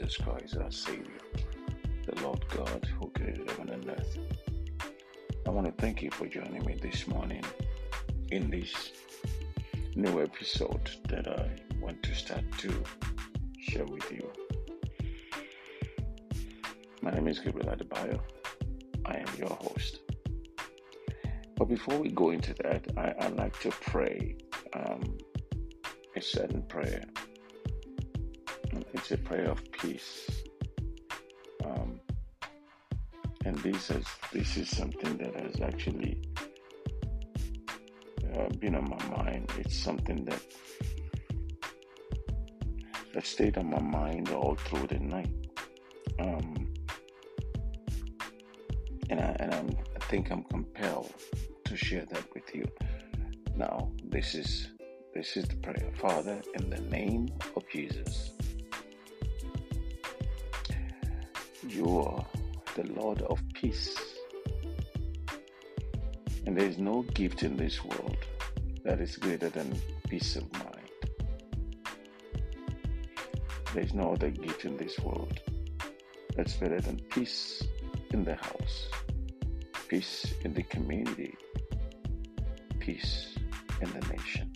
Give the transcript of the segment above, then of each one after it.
Jesus Christ, our Savior, the Lord God who created heaven and earth. I want to thank you for joining me this morning in this new episode that I want to start to share with you. My name is Gabriel Adebayo. I am your host. But before we go into that, I, I like to pray um, a certain prayer. It's a prayer of peace. Um, and this is this is something that has actually uh, been on my mind. It's something that that stayed on my mind all through the night. Um, and I and I'm, I think I'm compelled to share that with you. Now, this is this is the prayer. Father, in the name of Jesus, you are the Lord of peace. And there is no gift in this world that is greater than peace of mind. There is no other gift in this world that's better than peace in the house, peace in the community, peace in the nation.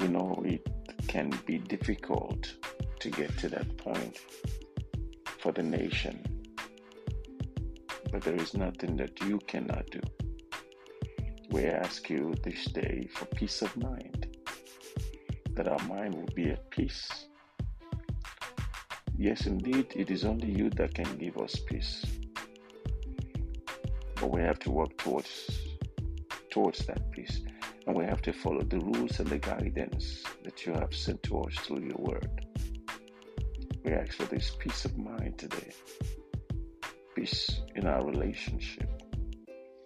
You know it can be difficult to get to that point for the nation, but there is nothing that you cannot do. We ask you this day for peace of mind, that our mind will be at peace. Yes, indeed, it is only you that can give us peace. But we have to work towards towards that peace. And we have to follow the rules and the guidance that you have sent to us through your word. Ask for this peace of mind today, peace in our relationship,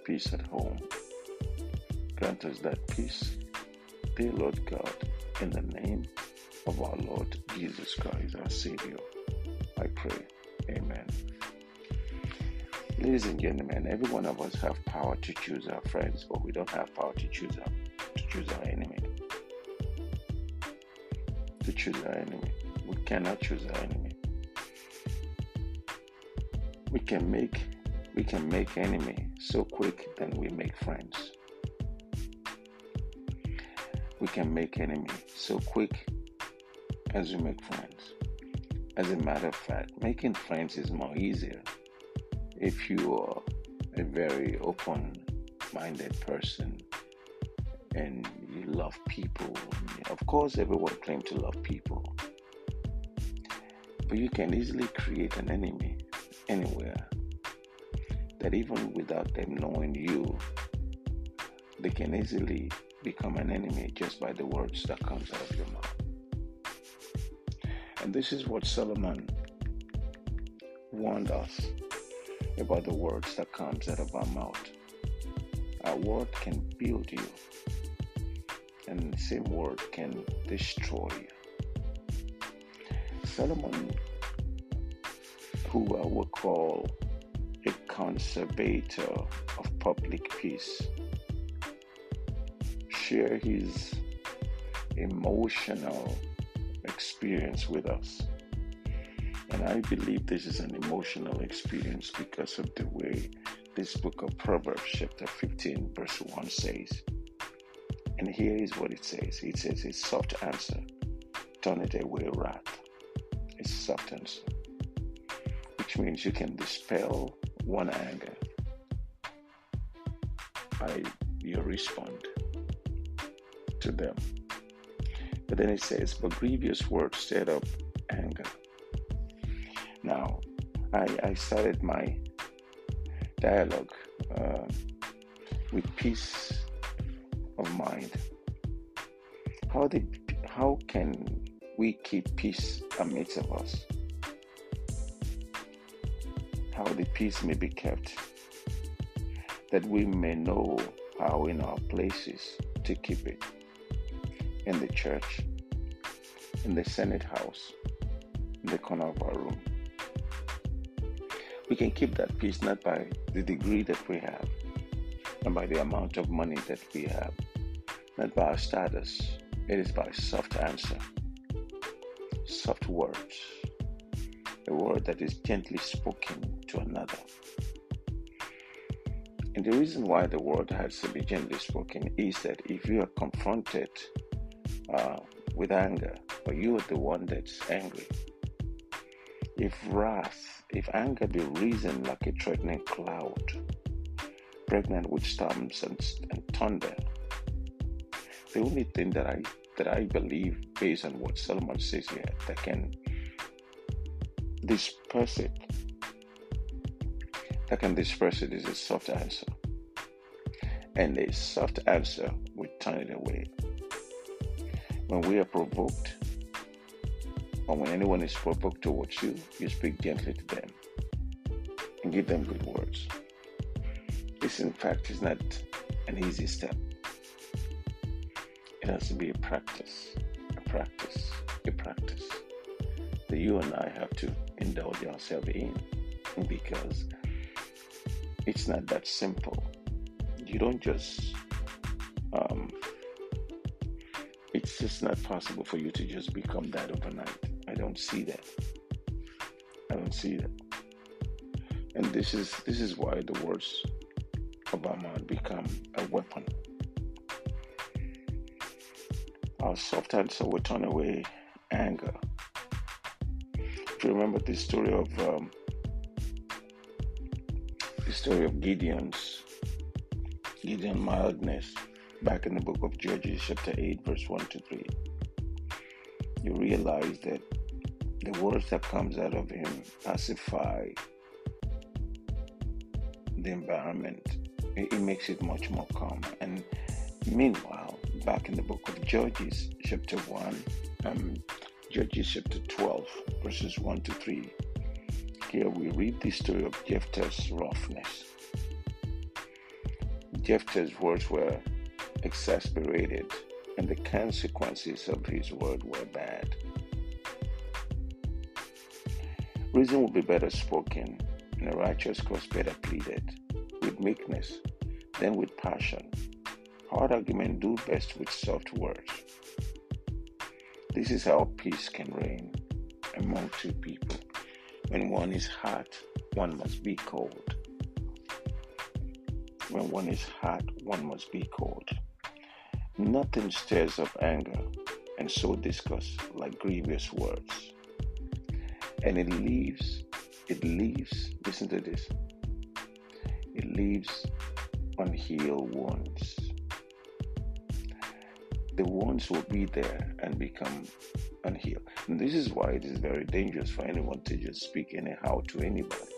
peace at home. Grant us that peace, dear Lord God, in the name of our Lord Jesus Christ, our Savior. I pray. Amen. Ladies and gentlemen, every one of us have power to choose our friends, but we don't have power to choose our to choose our enemy. To choose our enemy. We cannot choose our enemy. We can make we can make enemy so quick than we make friends. We can make enemy so quick as we make friends. As a matter of fact, making friends is more easier if you are a very open minded person and you love people. Of course, everyone claims to love people, but you can easily create an enemy anywhere that even without them knowing you, they can easily become an enemy just by the words that comes out of your mouth. And this is what Solomon warned us about the words that comes out of our mouth. Our word can build you, and the same word can destroy you. Solomon, who I would call a conservator of public peace, share his emotional experience with us. And I believe this is an emotional experience because of the way this book of Proverbs, chapter 15, verse 1 says. And here is what it says it says, A soft answer, turn it away wrath. Soft answer, which means you can dispel one anger by your respond to them. But then it says, But grievous words stir up anger. Now, I, I started my dialogue uh, with peace of mind. How, the, how can we keep peace amidst of us? How the peace may be kept, that we may know how in our places to keep it in the church, in the Senate House, in the corner of our room. We can keep that peace not by the degree that we have, not by the amount of money that we have, not by our status. It is by soft answer, soft words, a word that is gently spoken to another. And the reason why the word has to be gently spoken is that if you are confronted uh, with anger, or you are the one that's angry, if wrath, if anger be risen like a threatening cloud, pregnant with storms and, and thunder, the only thing that I that I believe, based on what Solomon says here, that can disperse it, that can disperse it is a soft answer. And a soft answer will turn it away. When we are provoked, or when anyone is provoked towards you, you speak gently to them and give them good words. This, in fact, is not an easy step. It has to be a practice, a practice, a practice that you and I have to indulge ourselves in because it's not that simple. You don't just, um, it's just not possible for you to just become that overnight. I don't see that. I don't see that. And this is this is why the words of Ahmad become a weapon our soft answer will turn away anger. If you remember the story of um, the story of Gideon's Gideon mildness back in the book of Judges, chapter 8, verse 1 to 3, you realize that the words that comes out of him pacify the environment. It, it makes it much more calm. And meanwhile, back in the book of Judges, chapter 1, um, Judges chapter 12, verses 1 to 3. Here we read the story of Jephthah's roughness. Jephthah's words were exasperated, and the consequences of his word were bad. Reason will be better spoken, and a righteous cause better pleaded, with meekness than with passion Hard argument do best with soft words. This is how peace can reign among two people. When one is hot, one must be cold. When one is hot, one must be cold. Nothing stirs up anger and so disgust like grievous words. And it leaves, it leaves, listen to this, it leaves unhealed wounds the wounds will be there and become unhealed. And this is why it is very dangerous for anyone to just speak anyhow to anybody.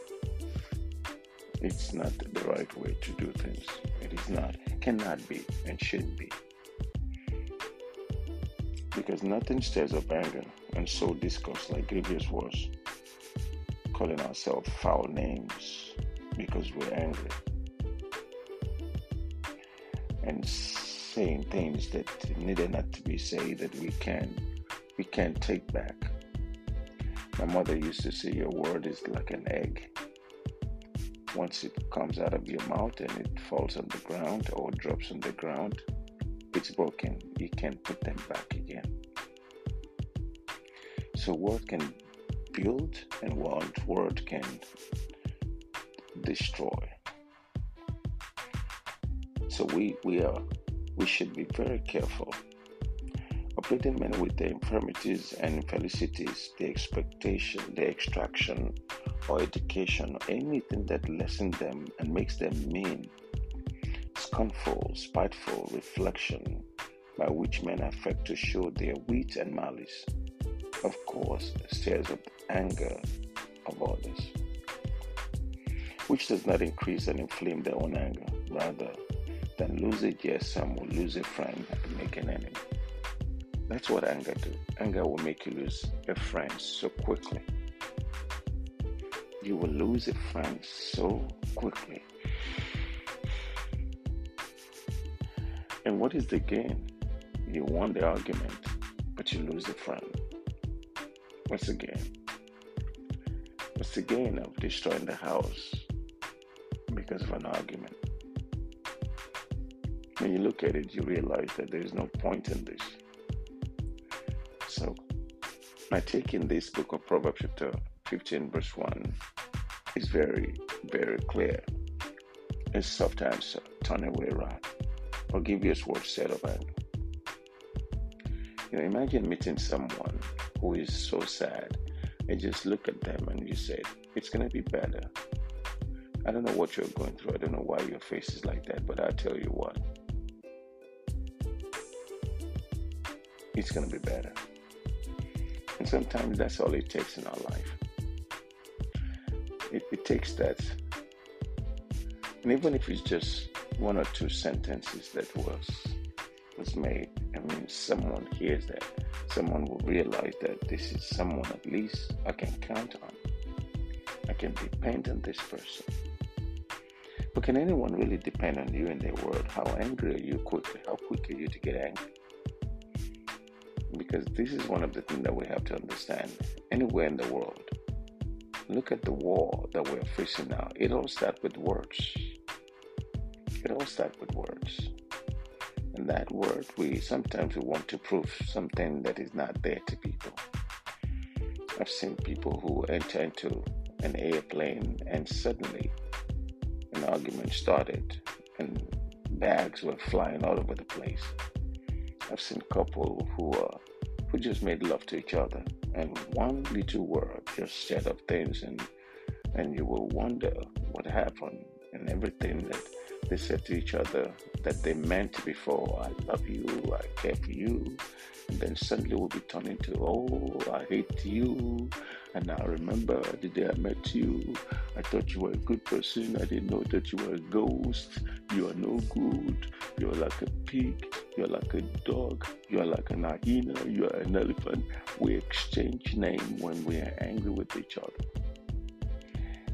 It's not the right way to do things. It is not, cannot be, and shouldn't be. Because nothing stirs up anger and so disgust like grievous words, calling ourselves foul names because we're angry. And saying things that needed not to be said that we can we can't take back. My mother used to say your word is like an egg. Once it comes out of your mouth and it falls on the ground or drops on the ground, it's broken. You can't put them back again. So word can build and word can destroy. So we, we are we should be very careful. Operating men with their infirmities and infelicities, their expectation, their extraction, or education, or anything that lessens them and makes them mean, scornful, spiteful reflection by which men affect to show their wit and malice, of course, stirs up anger of others, which does not increase and inflame their own anger, rather than lose a yes, some will lose a friend and make an enemy. That's what anger do. Anger will make you lose a friend so quickly. You will lose a friend so quickly. And what is the gain? You won the argument, but you lose a friend. What's the gain? What's the gain of destroying the house because of an argument? When you look at it, you realize that there is no point in this. So, my take in this book of Proverbs, chapter 15, verse 1 is very, very clear. It's sometimes turn away wrath or give you word said of it. You know, imagine meeting someone who is so sad and just look at them and you say, It's gonna be better. I don't know what you're going through. I don't know why your face is like that, but I'll tell you what. It's gonna be better. And sometimes that's all it takes in our life. It, it takes that. And even if it's just one or two sentences that was was made, I mean someone hears that. Someone will realize that this is someone at least I can count on. I can depend on this person. But can anyone really depend on you in their world? How angry are you quickly? How quick are you to get angry? Because this is one of the things that we have to understand. Anywhere in the world, look at the war that we're facing now. It all starts with words. It all starts with words. And that word, we sometimes we want to prove something that is not there to people. I've seen people who enter into an airplane and suddenly an argument started and bags were flying all over the place. I've seen couple who uh, who just made love to each other, and one little word just set up things, and and you will wonder what happened and everything that they said to each other that they meant before. I love you, I care for you, and then suddenly we'll be turned into, oh, I hate you. And I remember the day I met you, I thought you were a good person. I didn't know that you were a ghost. You are no good. You're like a pig. You're like a dog. You're like an hyena. You're an elephant. We exchange name when we are angry with each other.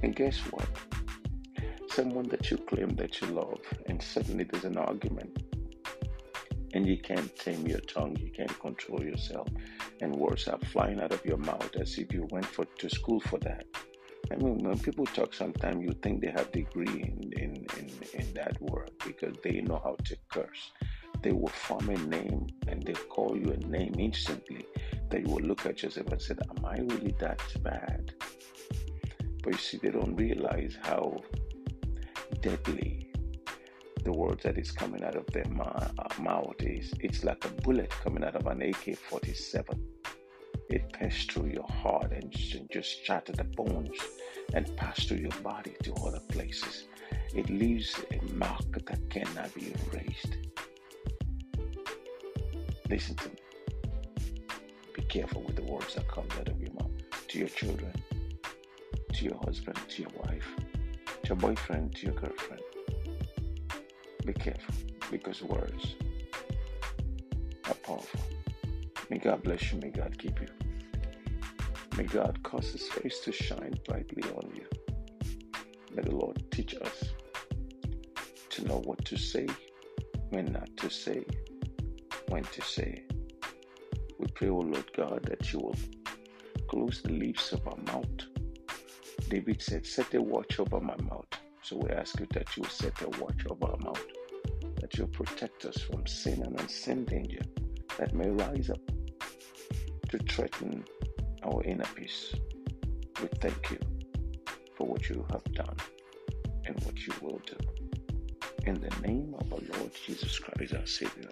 And guess what? Someone that you claim that you love, and suddenly there's an argument and you can't tame your tongue, you can't control yourself, and words are flying out of your mouth as if you went for, to school for that. I mean, when people talk, sometimes you think they have degree in, in, in, in that word because they know how to curse. They will form a name and they call you a name instantly you will look at yourself and say, Am I really that bad? But you see, they don't realize how deadly the words that is coming out of their uh, mouth is it's like a bullet coming out of an AK-47. It passed through your heart and just shatter the bones and pass through your body to other places. It leaves a mark that cannot be erased. Listen to me. Be careful with the words that come out of your mouth to your children, to your husband, to your wife, your boyfriend, to your girlfriend be careful because words are powerful. May God bless you. May God keep you. May God cause His face to shine brightly on you. May the Lord teach us to know what to say, when not to say, when to say. We pray, O Lord God, that you will close the lips of our mouth. David said, Set a watch over my mouth so we ask you that you set a watch over our mouth, that you protect us from sin and unseen danger that may rise up to threaten our inner peace. We thank you for what you have done and what you will do. In the name of our Lord Jesus Christ, our Savior.